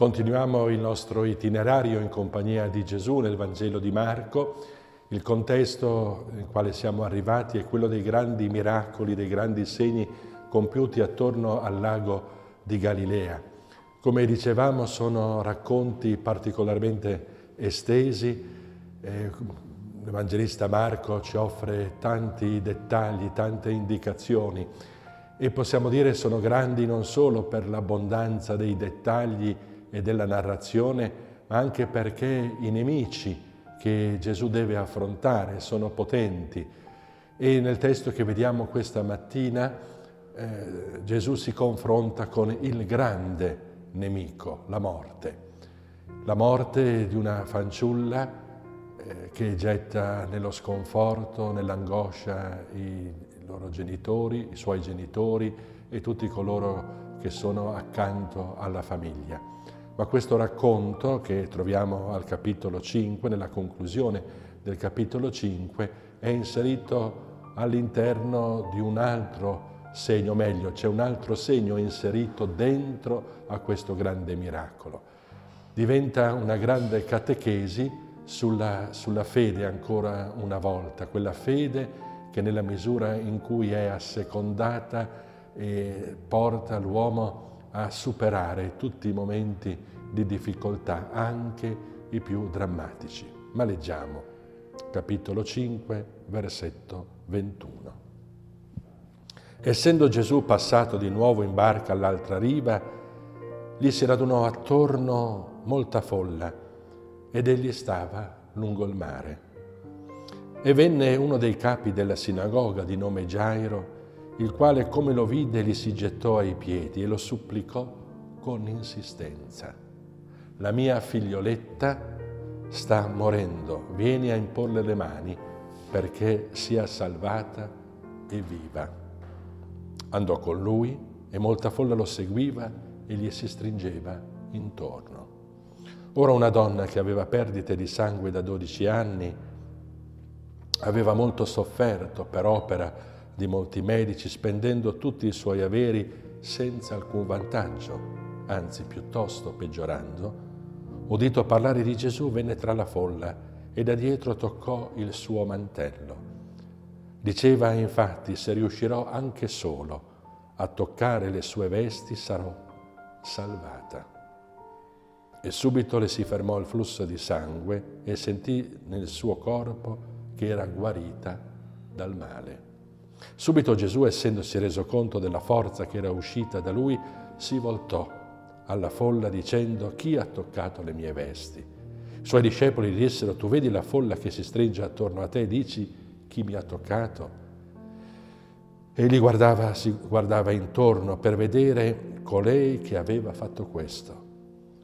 Continuiamo il nostro itinerario in compagnia di Gesù nel Vangelo di Marco. Il contesto nel quale siamo arrivati è quello dei grandi miracoli, dei grandi segni compiuti attorno al lago di Galilea. Come dicevamo sono racconti particolarmente estesi. Eh, L'Evangelista Marco ci offre tanti dettagli, tante indicazioni e possiamo dire sono grandi non solo per l'abbondanza dei dettagli e della narrazione, ma anche perché i nemici che Gesù deve affrontare sono potenti. E nel testo che vediamo questa mattina eh, Gesù si confronta con il grande nemico, la morte. La morte di una fanciulla eh, che getta nello sconforto, nell'angoscia i loro genitori, i suoi genitori e tutti coloro che sono accanto alla famiglia. Ma questo racconto che troviamo al capitolo 5, nella conclusione del capitolo 5, è inserito all'interno di un altro segno, meglio, c'è un altro segno inserito dentro a questo grande miracolo. Diventa una grande catechesi sulla, sulla fede ancora una volta, quella fede che nella misura in cui è assecondata eh, porta l'uomo a superare tutti i momenti di difficoltà, anche i più drammatici. Ma leggiamo capitolo 5, versetto 21. Essendo Gesù passato di nuovo in barca all'altra riva, gli si radunò attorno molta folla ed egli stava lungo il mare. E venne uno dei capi della sinagoga di nome Gairo, il quale come lo vide gli si gettò ai piedi e lo supplicò con insistenza. La mia figlioletta sta morendo, vieni a imporle le mani perché sia salvata e viva. Andò con lui e molta folla lo seguiva e gli si stringeva intorno. Ora una donna che aveva perdite di sangue da 12 anni aveva molto sofferto per opera di molti medici, spendendo tutti i suoi averi senza alcun vantaggio, anzi piuttosto peggiorando, udito parlare di Gesù, venne tra la folla e da dietro toccò il suo mantello. Diceva infatti, se riuscirò anche solo a toccare le sue vesti, sarò salvata. E subito le si fermò il flusso di sangue e sentì nel suo corpo che era guarita dal male. Subito Gesù, essendosi reso conto della forza che era uscita da lui, si voltò alla folla dicendo chi ha toccato le mie vesti. I suoi discepoli gli dissero tu vedi la folla che si stringe attorno a te e dici chi mi ha toccato? Egli guardava, si guardava intorno per vedere colei che aveva fatto questo.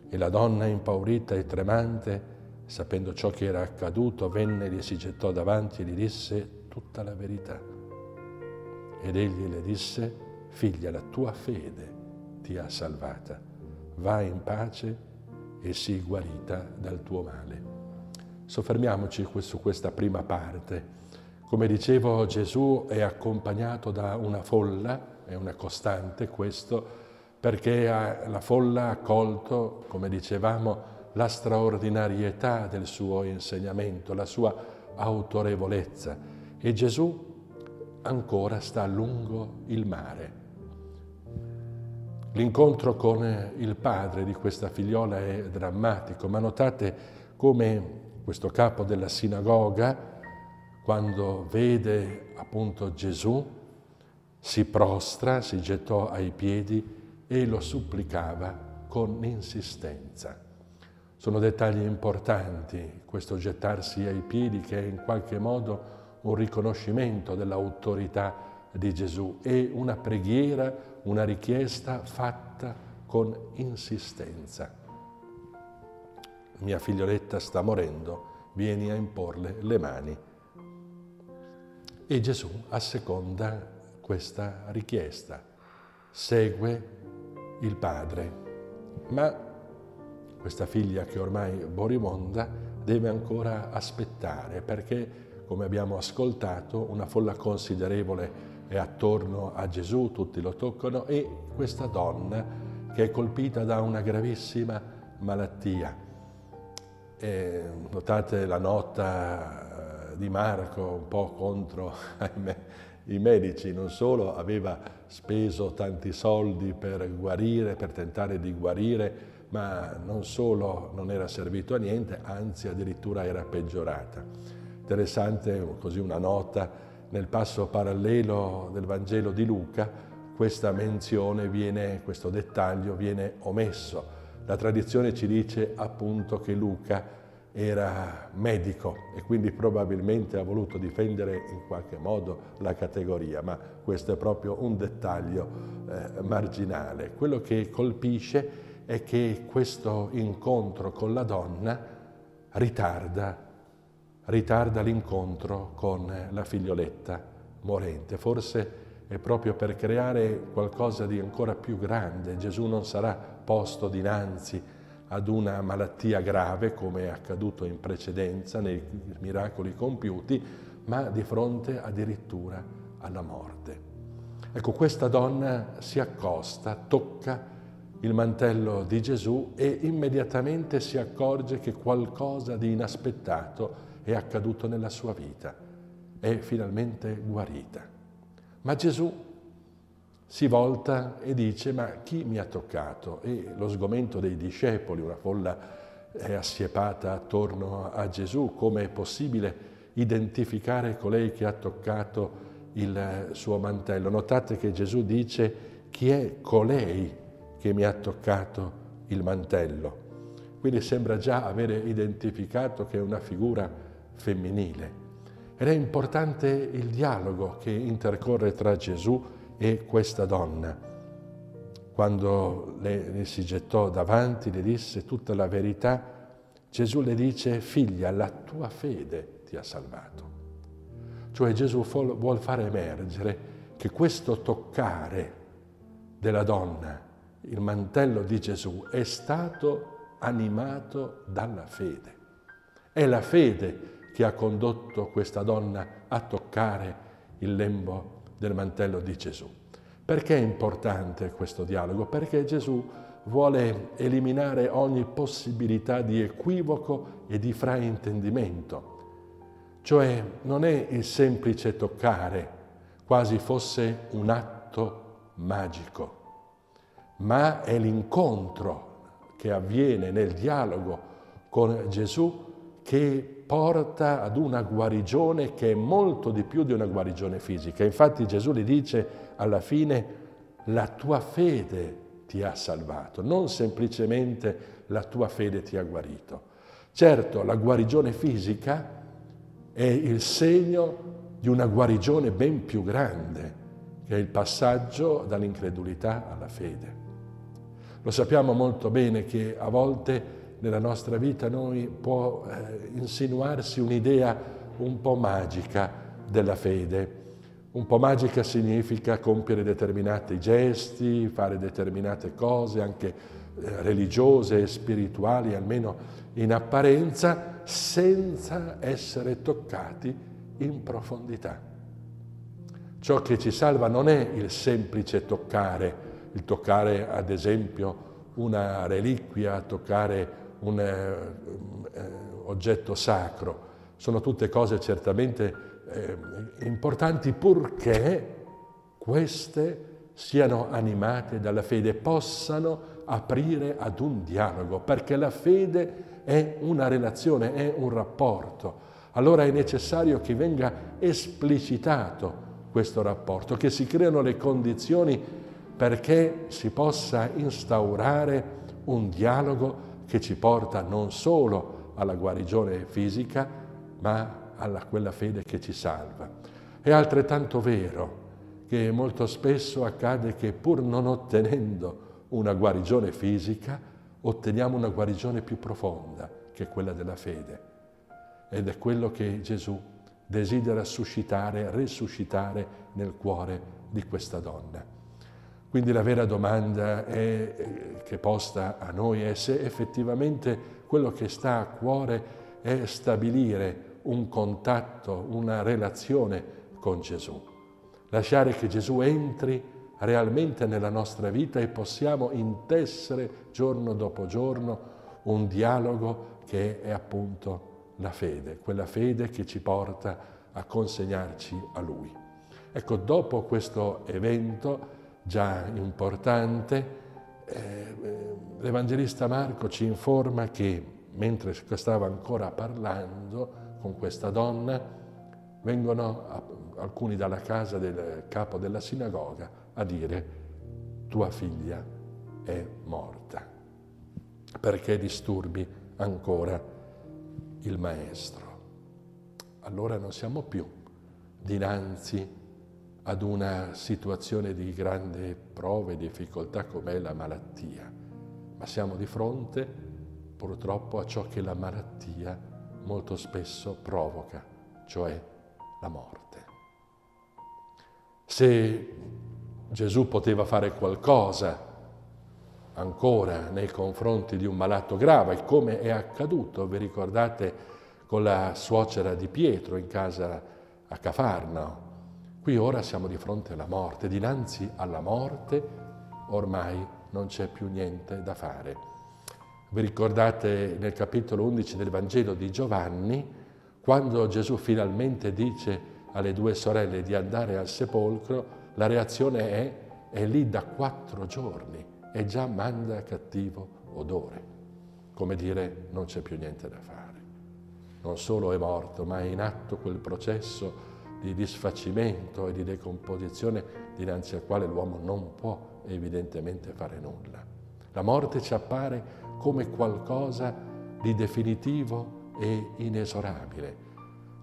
E la donna impaurita e tremante, sapendo ciò che era accaduto, venne, gli si gettò davanti e gli disse tutta la verità. Ed egli le disse, figlia, la tua fede ti ha salvata. Vai in pace e sii guarita dal tuo male. Soffermiamoci su questa prima parte. Come dicevo, Gesù è accompagnato da una folla, è una costante questo, perché la folla ha colto, come dicevamo, la straordinarietà del suo insegnamento, la sua autorevolezza. E Gesù ancora sta lungo il mare. L'incontro con il padre di questa figliola è drammatico, ma notate come questo capo della sinagoga, quando vede appunto Gesù, si prostra, si gettò ai piedi e lo supplicava con insistenza. Sono dettagli importanti questo gettarsi ai piedi che in qualche modo un riconoscimento dell'autorità di Gesù e una preghiera, una richiesta fatta con insistenza. Mia figlioletta sta morendo, vieni a imporle le mani. E Gesù asseconda questa richiesta, segue il Padre, ma questa figlia che ormai morimonda deve ancora aspettare perché come abbiamo ascoltato, una folla considerevole è attorno a Gesù, tutti lo toccano, e questa donna che è colpita da una gravissima malattia. E notate la nota eh, di Marco un po' contro ahimè, i medici, non solo aveva speso tanti soldi per guarire, per tentare di guarire, ma non solo non era servito a niente, anzi addirittura era peggiorata. Interessante così una nota nel passo parallelo del Vangelo di Luca, questa menzione viene, questo dettaglio viene omesso. La tradizione ci dice appunto che Luca era medico e quindi probabilmente ha voluto difendere in qualche modo la categoria, ma questo è proprio un dettaglio eh, marginale. Quello che colpisce è che questo incontro con la donna ritarda, ritarda l'incontro con la figlioletta morente. Forse è proprio per creare qualcosa di ancora più grande. Gesù non sarà posto dinanzi ad una malattia grave come è accaduto in precedenza nei miracoli compiuti, ma di fronte addirittura alla morte. Ecco, questa donna si accosta, tocca il mantello di Gesù e immediatamente si accorge che qualcosa di inaspettato è accaduto nella sua vita. È finalmente guarita. Ma Gesù si volta e dice ma chi mi ha toccato? E lo sgomento dei discepoli, una folla è assiepata attorno a Gesù, come è possibile identificare colei che ha toccato il suo mantello? Notate che Gesù dice chi è colei che mi ha toccato il mantello. Quindi sembra già avere identificato che è una figura femminile. Ed è importante il dialogo che intercorre tra Gesù e questa donna. Quando le, le si gettò davanti, le disse tutta la verità, Gesù le dice, figlia, la tua fede ti ha salvato. Cioè Gesù vuol fare emergere che questo toccare della donna il mantello di Gesù è stato animato dalla fede. È la fede che ha condotto questa donna a toccare il lembo del mantello di Gesù. Perché è importante questo dialogo? Perché Gesù vuole eliminare ogni possibilità di equivoco e di fraintendimento. Cioè non è il semplice toccare, quasi fosse un atto magico ma è l'incontro che avviene nel dialogo con Gesù che porta ad una guarigione che è molto di più di una guarigione fisica. Infatti Gesù gli dice alla fine la tua fede ti ha salvato, non semplicemente la tua fede ti ha guarito. Certo, la guarigione fisica è il segno di una guarigione ben più grande, che è il passaggio dall'incredulità alla fede. Lo sappiamo molto bene che a volte nella nostra vita noi può eh, insinuarsi un'idea un po' magica della fede. Un po' magica significa compiere determinati gesti, fare determinate cose, anche eh, religiose e spirituali, almeno in apparenza, senza essere toccati in profondità. Ciò che ci salva non è il semplice toccare, il toccare ad esempio una reliquia, toccare un eh, eh, oggetto sacro. Sono tutte cose certamente eh, importanti purché queste siano animate dalla fede, possano aprire ad un dialogo, perché la fede è una relazione, è un rapporto. Allora è necessario che venga esplicitato questo rapporto, che si creano le condizioni perché si possa instaurare un dialogo che ci porta non solo alla guarigione fisica, ma a quella fede che ci salva. È altrettanto vero che molto spesso accade che pur non ottenendo una guarigione fisica, otteniamo una guarigione più profonda, che quella della fede. Ed è quello che Gesù desidera suscitare, resuscitare nel cuore di questa donna. Quindi la vera domanda è, eh, che posta a noi è se effettivamente quello che sta a cuore è stabilire un contatto, una relazione con Gesù. Lasciare che Gesù entri realmente nella nostra vita e possiamo intessere giorno dopo giorno un dialogo che è appunto la fede, quella fede che ci porta a consegnarci a Lui. Ecco, dopo questo evento già importante, eh, l'Evangelista Marco ci informa che mentre stava ancora parlando con questa donna, vengono alcuni dalla casa del capo della sinagoga a dire tua figlia è morta. Perché disturbi ancora il maestro? Allora non siamo più dinanzi ad una situazione di grande prove e difficoltà come la malattia, ma siamo di fronte purtroppo a ciò che la malattia molto spesso provoca, cioè la morte. Se Gesù poteva fare qualcosa ancora nei confronti di un malato grave, come è accaduto, vi ricordate, con la suocera di Pietro in casa a Cafarnao, Qui ora siamo di fronte alla morte, dinanzi alla morte ormai non c'è più niente da fare. Vi ricordate nel capitolo 11 del Vangelo di Giovanni, quando Gesù finalmente dice alle due sorelle di andare al sepolcro, la reazione è, è lì da quattro giorni e già manda cattivo odore. Come dire, non c'è più niente da fare. Non solo è morto, ma è in atto quel processo di disfacimento e di decomposizione dinanzi al quale l'uomo non può evidentemente fare nulla. La morte ci appare come qualcosa di definitivo e inesorabile.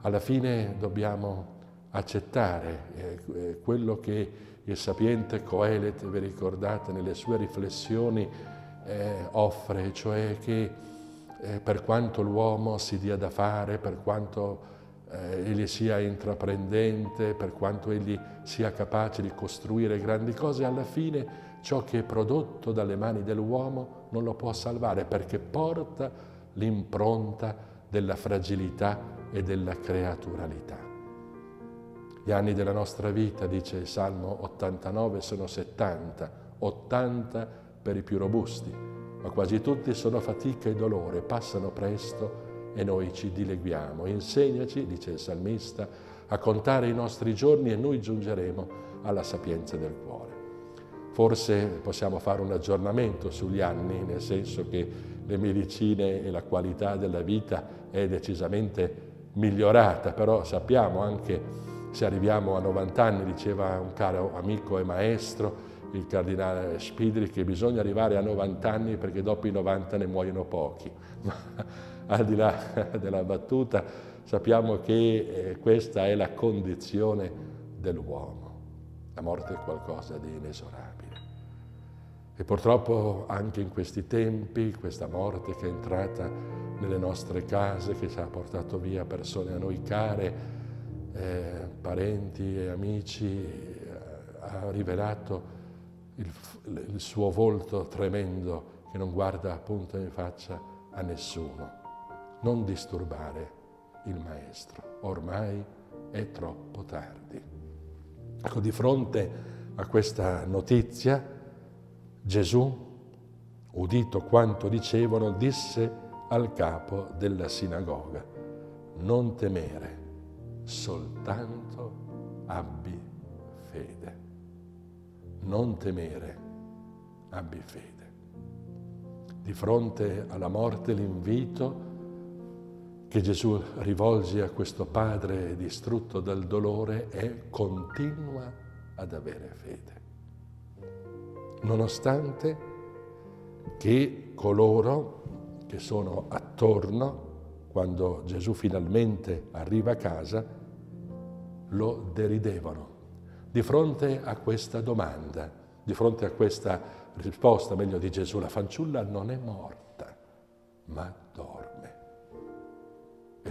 Alla fine dobbiamo accettare eh, eh quello che il sapiente Coelet, vi ricordate, nelle sue riflessioni eh, offre, cioè che eh, per quanto l'uomo si dia da fare, per quanto eh, egli sia intraprendente, per quanto egli sia capace di costruire grandi cose, alla fine ciò che è prodotto dalle mani dell'uomo non lo può salvare perché porta l'impronta della fragilità e della creaturalità. Gli anni della nostra vita, dice il Salmo 89, sono 70, 80 per i più robusti, ma quasi tutti sono fatica e dolore, passano presto e noi ci dileguiamo. Insegnaci, dice il salmista, a contare i nostri giorni e noi giungeremo alla sapienza del cuore. Forse possiamo fare un aggiornamento sugli anni, nel senso che le medicine e la qualità della vita è decisamente migliorata, però sappiamo anche se arriviamo a 90 anni, diceva un caro amico e maestro, il cardinale Spidri, che bisogna arrivare a 90 anni perché dopo i 90 ne muoiono pochi. al di là della battuta, sappiamo che eh, questa è la condizione dell'uomo. La morte è qualcosa di inesorabile. E purtroppo anche in questi tempi, questa morte che è entrata nelle nostre case, che ci ha portato via persone a noi care, eh, parenti e amici, eh, ha rivelato il, il suo volto tremendo che non guarda appunto in faccia a nessuno non disturbare il maestro, ormai è troppo tardi. Ecco, di fronte a questa notizia, Gesù, udito quanto dicevano, disse al capo della sinagoga, non temere, soltanto abbi fede. Non temere, abbi fede. Di fronte alla morte l'invito che Gesù rivolge a questo padre distrutto dal dolore è continua ad avere fede. Nonostante che coloro che sono attorno, quando Gesù finalmente arriva a casa, lo deridevano. Di fronte a questa domanda, di fronte a questa risposta, meglio di Gesù, la fanciulla non è morta, ma dorme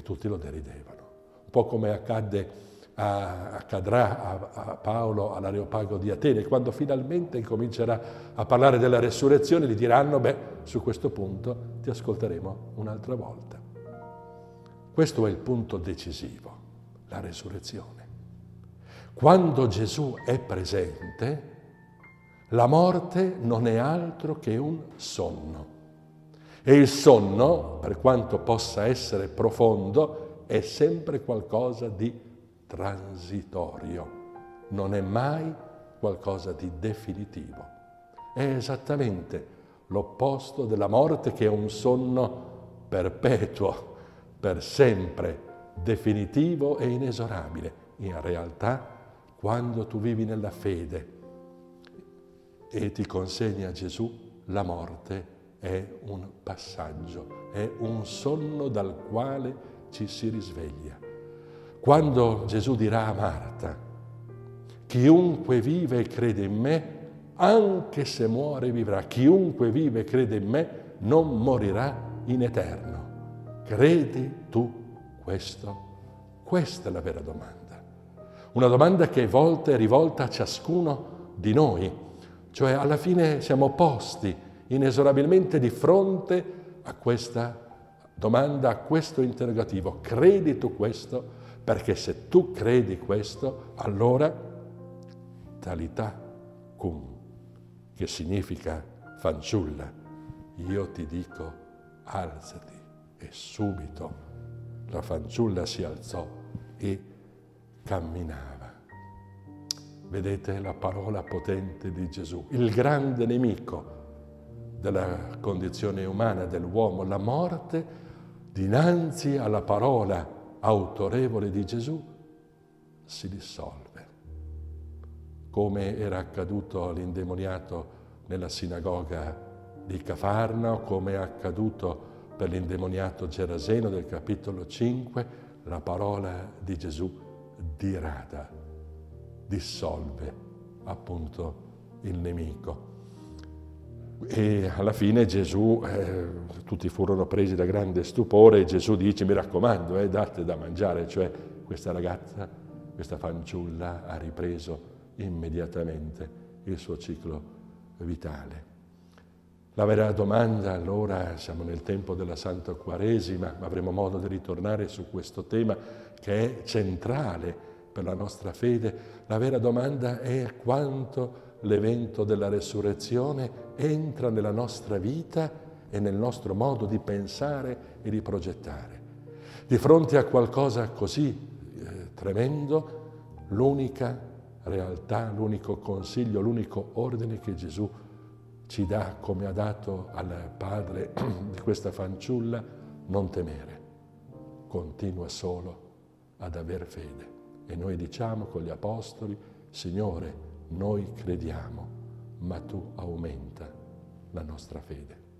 tutti lo deridevano. Un po' come accadde a, accadrà a, a Paolo all'Areopago di Atene, quando finalmente incomincerà a parlare della resurrezione, gli diranno, beh, su questo punto ti ascolteremo un'altra volta. Questo è il punto decisivo, la resurrezione. Quando Gesù è presente, la morte non è altro che un sonno. E il sonno, per quanto possa essere profondo, è sempre qualcosa di transitorio, non è mai qualcosa di definitivo. È esattamente l'opposto della morte che è un sonno perpetuo, per sempre, definitivo e inesorabile. In realtà, quando tu vivi nella fede e ti consegna Gesù, la morte è un passaggio, è un sonno dal quale ci si risveglia. Quando Gesù dirà a Marta, chiunque vive e crede in me, anche se muore vivrà, chiunque vive e crede in me non morirà in eterno. Credi tu questo? Questa è la vera domanda. Una domanda che è volta e rivolta a ciascuno di noi, cioè alla fine siamo posti inesorabilmente di fronte a questa domanda, a questo interrogativo. Credi tu questo? Perché se tu credi questo, allora talità cum, che significa fanciulla, io ti dico alzati e subito la fanciulla si alzò e camminava. Vedete la parola potente di Gesù, il grande nemico della condizione umana dell'uomo, la morte, dinanzi alla parola autorevole di Gesù, si dissolve. Come era accaduto all'indemoniato nella sinagoga di Cafarnao, come è accaduto per l'indemoniato Geraseno del capitolo 5, la parola di Gesù dirada, dissolve appunto il nemico. E alla fine Gesù, eh, tutti furono presi da grande stupore e Gesù dice, mi raccomando, eh, date da mangiare, cioè questa ragazza, questa fanciulla ha ripreso immediatamente il suo ciclo vitale. La vera domanda allora, siamo nel tempo della Santa Quaresima, ma avremo modo di ritornare su questo tema che è centrale per la nostra fede, la vera domanda è quanto l'evento della resurrezione entra nella nostra vita e nel nostro modo di pensare e di progettare. Di fronte a qualcosa così eh, tremendo, l'unica realtà, l'unico consiglio, l'unico ordine che Gesù ci dà, come ha dato al padre di questa fanciulla, non temere, continua solo ad aver fede. E noi diciamo con gli apostoli, Signore, noi crediamo, ma tu aumenta la nostra fede.